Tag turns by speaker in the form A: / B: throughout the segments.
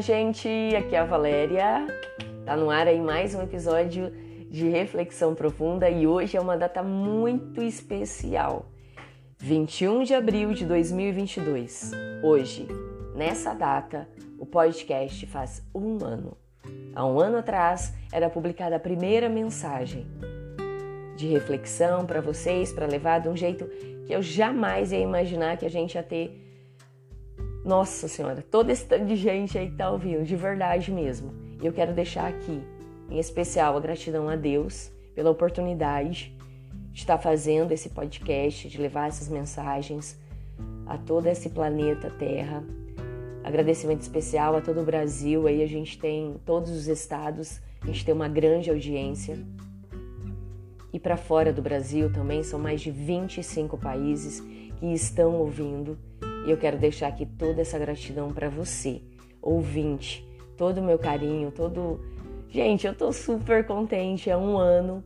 A: Gente! Aqui é a Valéria. Tá no ar aí mais um episódio de Reflexão Profunda e hoje é uma data muito especial. 21 de abril de 2022. Hoje, nessa data, o podcast faz um ano. Há um ano atrás era publicada a primeira mensagem de reflexão para vocês, para levar de um jeito que eu jamais ia imaginar que a gente ia ter nossa Senhora, todo esse tanto de gente aí que tá ouvindo, de verdade mesmo. E eu quero deixar aqui, em especial, a gratidão a Deus pela oportunidade de estar fazendo esse podcast, de levar essas mensagens a todo esse planeta Terra. Agradecimento especial a todo o Brasil, aí a gente tem todos os estados, a gente tem uma grande audiência. E para fora do Brasil também são mais de 25 países que estão ouvindo e eu quero deixar aqui toda essa gratidão para você, ouvinte, todo o meu carinho, todo. Gente, eu tô super contente. É um ano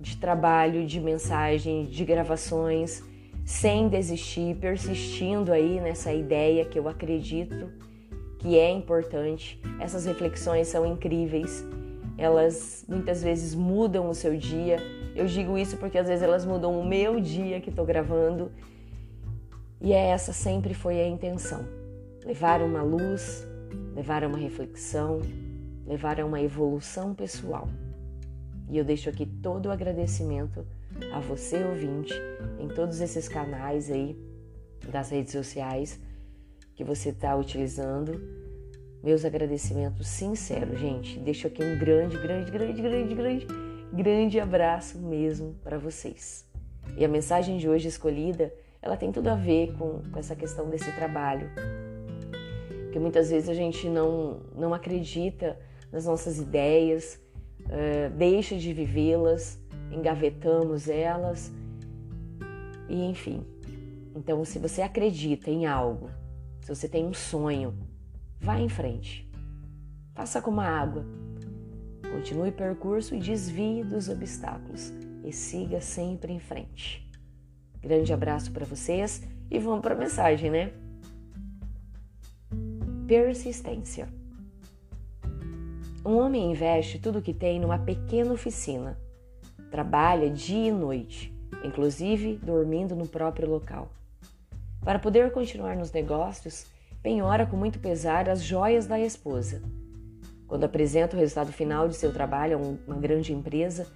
A: de trabalho, de mensagem, de gravações, sem desistir, persistindo aí nessa ideia que eu acredito que é importante. Essas reflexões são incríveis. Elas muitas vezes mudam o seu dia. Eu digo isso porque às vezes elas mudam o meu dia que estou gravando e é essa sempre foi a intenção: levar uma luz, levar uma reflexão, levar uma evolução pessoal. E eu deixo aqui todo o agradecimento a você, ouvinte, em todos esses canais aí das redes sociais que você está utilizando. Meus agradecimentos sinceros, gente. Deixo aqui um grande, grande, grande, grande, grande, grande abraço mesmo para vocês. E a mensagem de hoje escolhida ela tem tudo a ver com, com essa questão desse trabalho. Porque muitas vezes a gente não, não acredita nas nossas ideias, uh, deixa de vivê-las, engavetamos elas, e enfim. Então, se você acredita em algo, se você tem um sonho, vá em frente. Faça como a água. Continue o percurso e desvie dos obstáculos e siga sempre em frente. Grande abraço para vocês e vamos para a mensagem, né? Persistência. Um homem investe tudo o que tem numa pequena oficina. Trabalha dia e noite, inclusive dormindo no próprio local. Para poder continuar nos negócios, penhora com muito pesar as joias da esposa. Quando apresenta o resultado final de seu trabalho a uma grande empresa,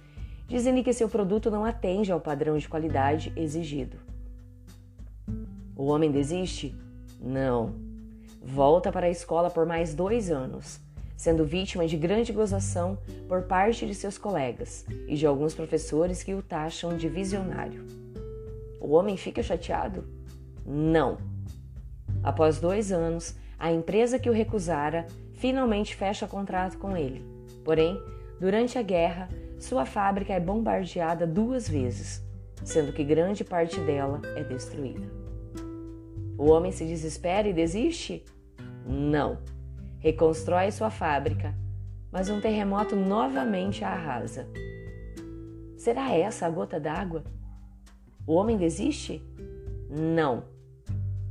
A: dizendo que seu produto não atende ao padrão de qualidade exigido. O homem desiste? Não. Volta para a escola por mais dois anos, sendo vítima de grande gozação por parte de seus colegas e de alguns professores que o taxam de visionário. O homem fica chateado? Não. Após dois anos, a empresa que o recusara finalmente fecha contrato com ele. Porém, durante a guerra, sua fábrica é bombardeada duas vezes, sendo que grande parte dela é destruída. O homem se desespera e desiste? Não. Reconstrói sua fábrica, mas um terremoto novamente a arrasa. Será essa a gota d'água? O homem desiste? Não.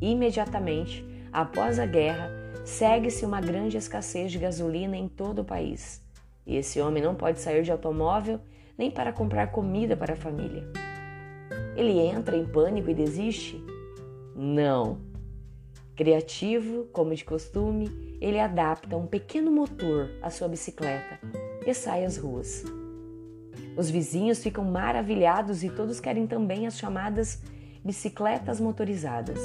A: Imediatamente, após a guerra, segue-se uma grande escassez de gasolina em todo o país. E esse homem não pode sair de automóvel nem para comprar comida para a família. Ele entra em pânico e desiste? Não. Criativo, como de costume, ele adapta um pequeno motor à sua bicicleta e sai às ruas. Os vizinhos ficam maravilhados e todos querem também as chamadas bicicletas motorizadas.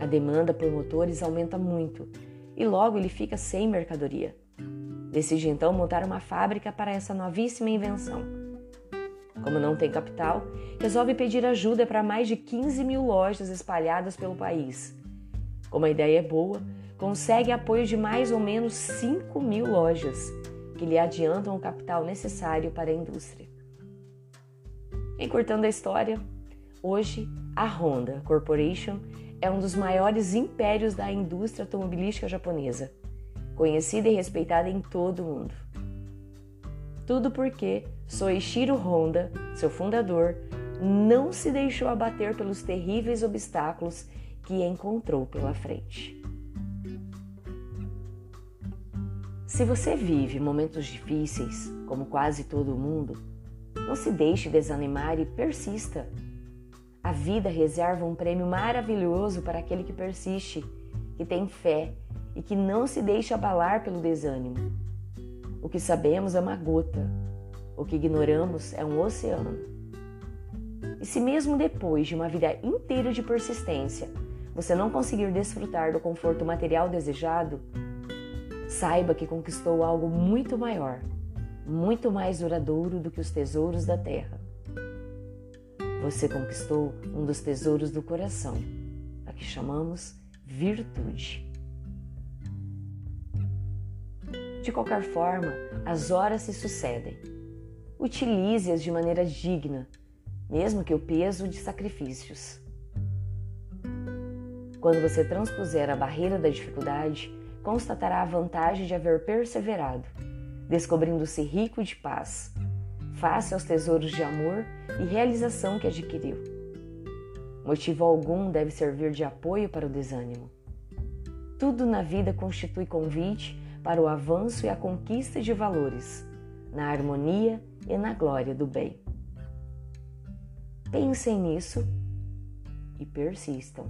A: A demanda por motores aumenta muito e logo ele fica sem mercadoria. Decide então montar uma fábrica para essa novíssima invenção. Como não tem capital, resolve pedir ajuda para mais de 15 mil lojas espalhadas pelo país. Como a ideia é boa, consegue apoio de mais ou menos 5 mil lojas, que lhe adiantam o capital necessário para a indústria. Encurtando a história, hoje a Honda Corporation é um dos maiores impérios da indústria automobilística japonesa conhecida e respeitada em todo o mundo. Tudo porque Soichiro Honda, seu fundador, não se deixou abater pelos terríveis obstáculos que encontrou pela frente. Se você vive momentos difíceis, como quase todo mundo, não se deixe desanimar e persista. A vida reserva um prêmio maravilhoso para aquele que persiste, que tem fé e que não se deixa abalar pelo desânimo. O que sabemos é uma gota, o que ignoramos é um oceano. E se mesmo depois de uma vida inteira de persistência, você não conseguir desfrutar do conforto material desejado, saiba que conquistou algo muito maior, muito mais duradouro do que os tesouros da terra. Você conquistou um dos tesouros do coração, a que chamamos virtude. De qualquer forma, as horas se sucedem. Utilize-as de maneira digna, mesmo que o peso de sacrifícios. Quando você transpuser a barreira da dificuldade, constatará a vantagem de haver perseverado, descobrindo-se rico de paz, face aos tesouros de amor e realização que adquiriu. Motivo algum deve servir de apoio para o desânimo. Tudo na vida constitui convite para o avanço e a conquista de valores, na harmonia e na glória do bem. Pensem nisso e persistam.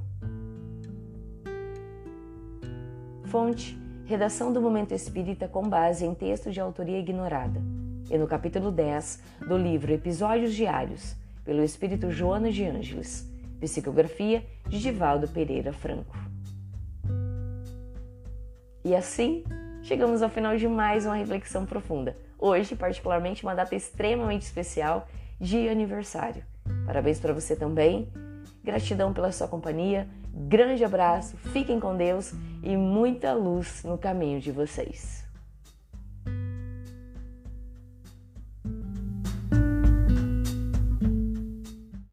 A: Fonte: Redação do Momento Espírita com base em texto de autoria ignorada. E no capítulo 10 do livro Episódios Diários, pelo Espírito Joana de Ângeles. Psicografia de Divaldo Pereira Franco. E assim, chegamos ao final de mais uma reflexão profunda. Hoje, particularmente, uma data extremamente especial de aniversário. Parabéns para você também. Gratidão pela sua companhia. Grande abraço, fiquem com Deus e muita luz no caminho de vocês.